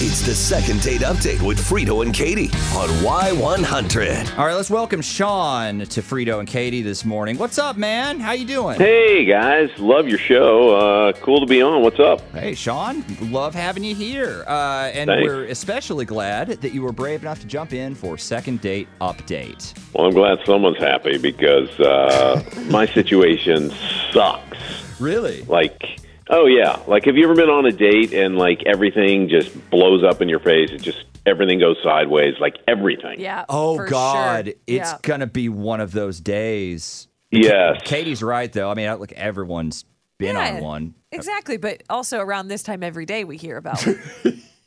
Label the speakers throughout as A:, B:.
A: It's the second date update with Frito and Katie on Y100.
B: All right, let's welcome Sean to Frito and Katie this morning. What's up, man? How you doing?
C: Hey guys, love your show. Uh, cool to be on. What's up?
B: Hey, Sean. Love having you here. Uh, and
C: Thanks.
B: we're especially glad that you were brave enough to jump in for second date update.
C: Well, I'm glad someone's happy because uh, my situation sucks.
B: Really?
C: Like, oh yeah, like have you ever been on a date and like everything just blows up in your face? It just everything goes sideways, like everything.
D: Yeah.
B: Oh
D: for
B: God,
D: sure.
B: it's
D: Yeah.
B: gonna be one of those days.
C: Yes.
B: Katie's right though. I mean, like everyone's been
D: Yeah,
B: on one.
D: Exactly, but also around this time every day we hear about,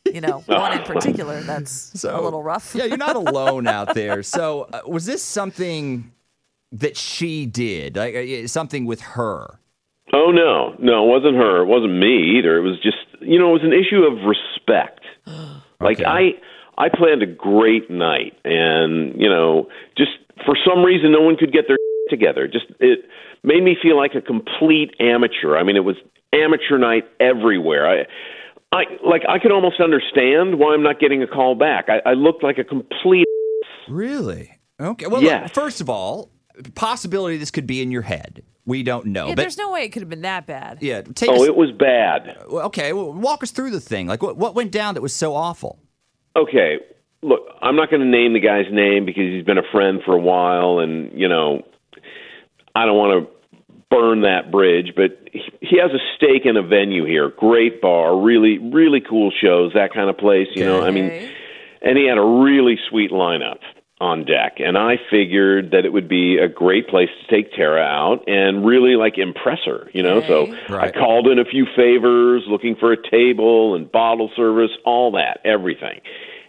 D: you know, one in particular that's a little rough.
B: yeah, you're not alone out there. So, uh, was this something that she did? Like uh, something with her?
C: Oh no, no, it wasn't her. It wasn't me either. It was just you know, it was an issue of respect. Like
B: Okay.
C: I, I planned a great night, and you know, just for some reason, no one could get their together. Just it made me feel like a complete amateur. I mean, it was amateur night everywhere. I. I like I could almost understand why I'm not getting a call back. I, I looked like a complete
B: Really? Okay. Well,
C: Yes.
B: look, first of all, possibility this could be in your head. We don't know.
D: Yeah,
B: but
D: there's no way it could have been that bad.
B: yeah, take
C: Oh,
B: us,
C: it was bad.
B: okay. Well, walk us through the thing. Like, what what went down that was so awful?
C: Okay, look, I'm not going to name the guy's name because he's been a friend for a while, and you know, I don't want to burn that bridge. But he, he has a stake in a venue here, great bar, really, really cool shows, that kind of place. You know, I mean, and he had a really sweet lineup on deck, and I figured that it would be a great place to take Tara out and really like impress her. You know, so
D: Okay.
C: I called in a few favors, looking for a table and bottle service, all that, everything.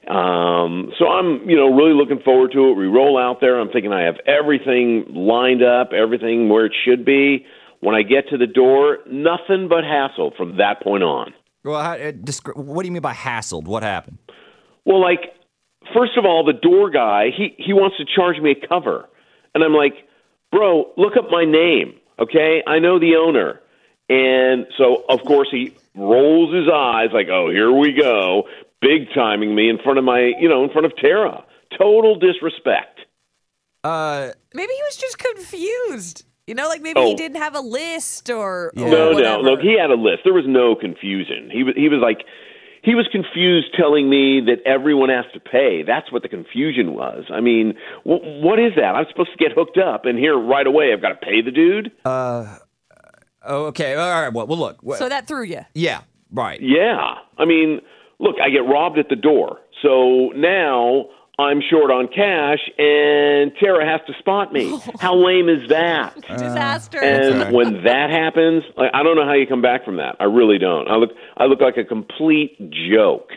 C: Um, so I'm, you know, really looking forward to it. We roll out there. I'm thinking I have everything lined up, everything where it should be. When I get to the door, nothing but hassle from that point on.
B: Well, how, uh, descri- what do you mean by hassled? What happened?
C: Well, like, first of all, the door guy, he, he wants to charge me a cover. And I'm like, bro, look up my name, okay? I know the owner. And so, of course, he rolls his eyes like, oh, here we go, big timing me in front of my, you know, in front of Tara. Total disrespect.
B: Uh,
D: Maybe he was just confused. You know, like maybe he
C: Oh.
D: didn't have a list or, or
C: No,
D: whatever.
C: no, look, he had a list. There was no confusion. He was, he was like, he was confused telling me that everyone has to pay. That's what the confusion was. I mean, wh- what is that? I'm supposed to get hooked up, and here right away I've got to pay the dude.
B: Uh, oh, okay. All right. Well, well look.
D: So that threw you.
B: yeah. Right.
C: Yeah, I mean, look, I get robbed at the door, so now I'm short on cash, and Tara has to spot me. How lame is that?
D: Disaster.
C: And
B: Okay.
C: when that happens, like, I don't know how you come back from that. I really don't. I look, I look like a complete joke.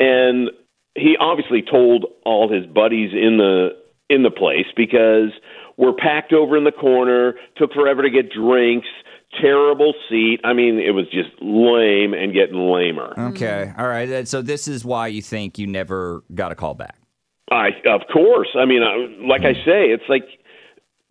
C: And he obviously told all his buddies in the in the place because we're packed over in the corner. Took forever to get drinks. Terrible seat. I mean, it was just lame and getting lamer.
B: Okay. All right. So this is why you think you never got a call back.
C: I, of course. I mean, I, like I say, it's like,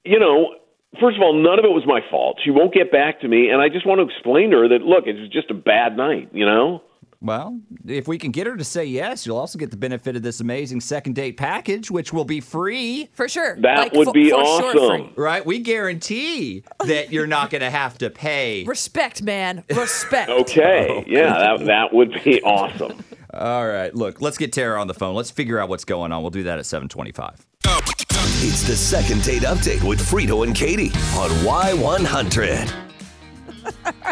C: you know, first of all, none of it was my fault. She won't get back to me, and I just want to explain to her that look, it was just a bad night. You know.
B: Well, if we can get her to say yes, you'll also get the benefit of this amazing second date package, which will be free.
D: for sure.
C: That
D: Like,
C: would
D: for-
C: be
D: for sure
C: awesome.
D: free.
B: Right? We guarantee that you're not going to have to pay.
D: Respect, man. Respect.
C: Okay, oh, yeah, that that would be awesome.
B: All right. Look, let's get Tara on the phone. Let's figure out what's going on. We'll do that at 725.
A: It's the second date update with Frito and Katie on Y100.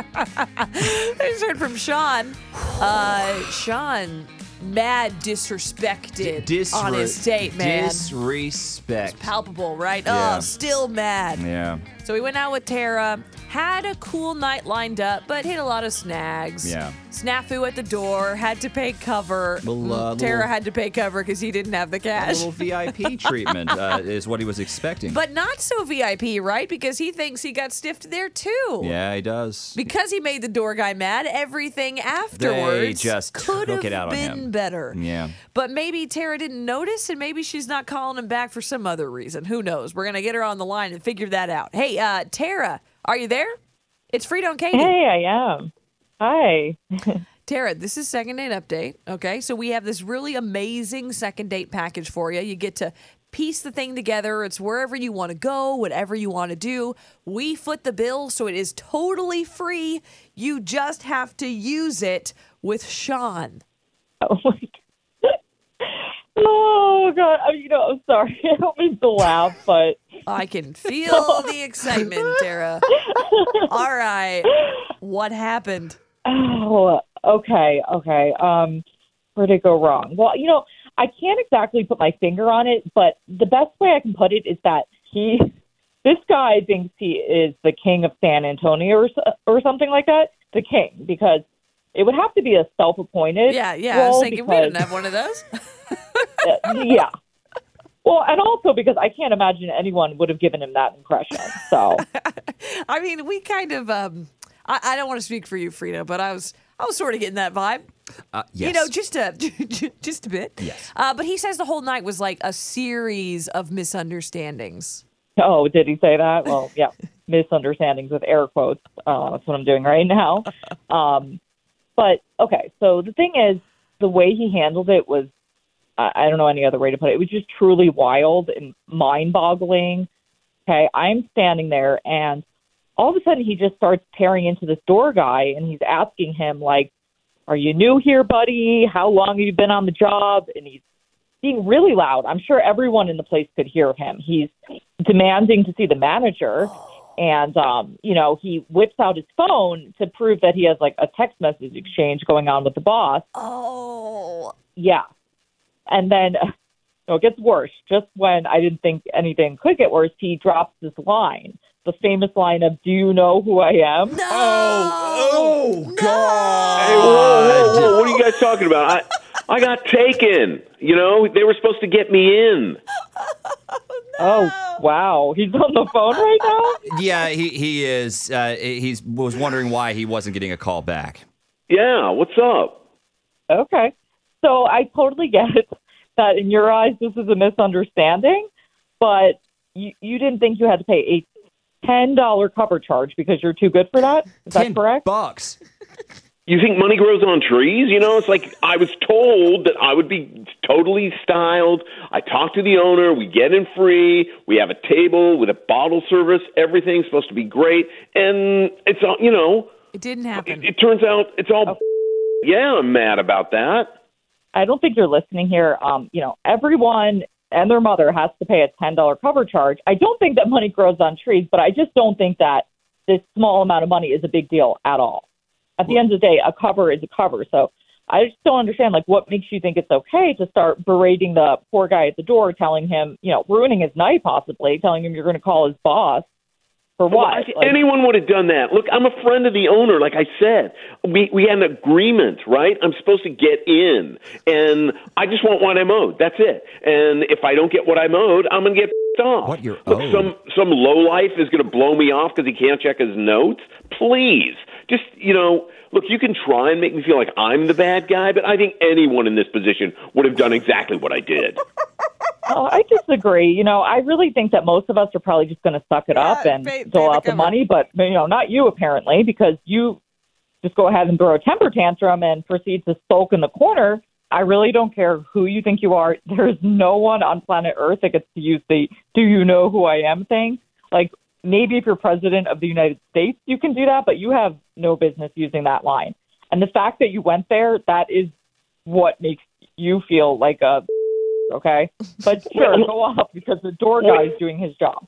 D: I just heard from Sean. Uh, Sean, mad disrespected
B: Disre-
D: on his date, man.
B: Disrespect.
D: Palpable, right?
B: Yeah.
D: Oh, still mad.
B: Yeah.
D: So we went out with Tara, had a cool night lined up, but hit a lot of snags.
B: Yeah.
D: Snafu at the door, had to pay cover.
B: Little, uh,
D: Mm, Tara
B: little-
D: had to pay cover because he didn't have the
B: A
D: cash.
B: little VIP treatment uh, is what he was expecting.
D: But not so VIP, right? Because he thinks he got stiffed there too.
B: yeah, he does.
D: Because he made the door guy mad, everything afterwards
B: just
D: could
B: took
D: have
B: it out on
D: been
B: him.
D: better.
B: Yeah.
D: But maybe Tara didn't notice, and maybe she's not calling him back for some other reason. Who knows? We're gonna get her on the line and figure that out. Hey, uh, Tara, are you there? It's Frito and Katie.
E: Hey, I am. Hi.
D: Tara, this is second date update. Okay. So we have this really amazing second date package for you. You get to piece the thing together. It's wherever you want to go, whatever you want to do. We foot the bill, so it is totally free. You just have to use it with Sean.
E: Oh my god. Oh god. I mean, you know, I'm sorry. I don't mean to laugh, but
D: I can feel the excitement, Tara. All right. What happened?
E: Oh, okay, okay. Um, where did it go wrong? Well, you know, I can't exactly put my finger on it, but the best way I can put it is that he, this guy thinks he is the king of San Antonio or or something like that. The king, because it would have to be a self-appointed.
D: Yeah, yeah. I was thinking we
E: because-
D: didn't have one of those.
E: uh, yeah. Well, and also because I can't imagine anyone would have given him that impression. So,
D: I mean, we kind of. um I, I don't want to speak for you, Frito, but I was I was sort of getting that vibe.
B: Uh, yes.
D: You know, just a just a bit.
B: Yes.
D: Uh, but he says the whole night was like a series of misunderstandings.
E: oh, did he say that? Well, yeah, misunderstandings with air quotes. Uh, that's what I'm doing right now. Um, but okay, so the thing is, the way he handled it was, I, I don't know any other way to put it. It was just truly wild and mind-boggling. Okay, I'm standing there, and all of a sudden he just starts tearing into this door guy, and he's asking him like, "Are you new here, buddy? How long have you been on the job?" And he's being really loud. I'm sure everyone in the place could hear him. He's demanding to see the manager. And um, you know, he whips out his phone to prove that he has like a text message exchange going on with the boss.
D: Oh,
E: Yeah. And then no, it gets worse. Just when I didn't think anything could get worse, he drops this line. The famous line of "Do you know who I am?"
D: no!
B: Oh,
D: No!
B: God.
C: Hey, whoa, whoa, whoa, what are you guys talking about? I, I got taken. You know, they were supposed to get me in.
E: Oh, wow. He's on the phone right now?
B: Yeah, he he is. Uh, he's was wondering why he wasn't getting a call back.
C: Yeah, what's up?
E: Okay. So I totally get that in your eyes this is a misunderstanding, but you, you didn't think you had to pay a $10 cover charge because you're too good for that? Is that correct?
B: bucks.
C: You think money grows on trees? You know, it's like I was told that I would be totally styled. I talk to the owner. We get in free. We have a table with a bottle service. Everything's supposed to be great. And it's all, you know,
D: It didn't happen.
C: it, it turns out it's all. Yeah, I'm mad about that.
E: I don't think you're listening here. Um, you know, everyone and their mother has to pay a $10 cover charge. I don't think that money grows on trees, but I just don't think that this small amount of money is a big deal at all. At the end of the day, a cover is a cover. So I just don't understand, like, what makes you think it's okay to start berating the poor guy at the door, telling him, you know, ruining his night possibly, telling him you're going to call his boss for
C: Well,
E: what?
C: I-
E: Like,
C: anyone would have done that. Look, I'm a friend of the owner. Like I said, we we had an agreement, right? I'm supposed to get in, and I just want what I'm owed. That's it. And if I don't get what I'm owed, I'm gonna get off.
B: What you're
C: Look,
B: owed?
C: some some low life is gonna blow me off because he can't check his notes. Please, just you know. Look, you can try and make me feel like I'm the bad guy, but I think anyone in this position would have done exactly what I did.
E: Oh, I disagree. You know, I really think that most of us are probably just going to suck it up and
D: pay- pay
E: dole
D: the
E: out the
D: cover.
E: money, but you know, not you apparently, because you just go ahead and throw a temper tantrum and proceed to sulk in the corner. I really don't care who you think you are. There's no one on planet Earth that gets to use the "Do you know who I am?" thing. Like maybe if you're president of the United States, you can do that, but you have no business using that line. And the fact that you went there, that is what makes you feel like a okay. But sure, go off because the door guy is doing his job.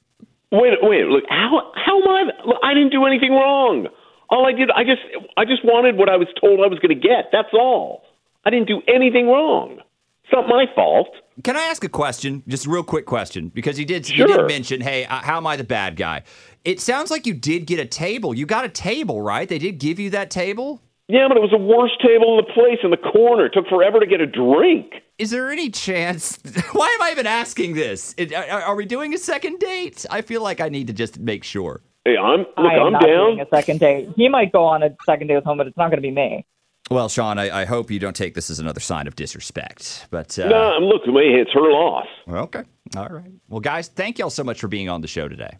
C: Wait, wait, look, how how am I? Look, I didn't do anything wrong. All I did, I just I just wanted what I was told I was going to get. That's all. I didn't do anything wrong. It's not my fault.
B: Can I ask a question? Just a real quick question, because you did you
C: Sure.
B: did mention, hey, uh, how am I the bad guy? It sounds like you did get a table. You got a table, right? They did give you that table.
C: Yeah, but it was the worst table in the place in the corner. It took forever to get a drink.
B: Is there any chance? Why am I even asking this? Are, are we doing a second date? I feel like I need to just make sure.
C: Hey, I'm look,
E: I am
C: I'm
E: not
C: down.
E: doing a second date. He might go on a second date with him, but it's not going to be me.
B: Well, Sean, I, I hope you don't take this as another sign of disrespect. But uh,
C: No, I'm look, it's her loss.
B: okay, all right. Well, guys, thank y'all so much for being on the show today.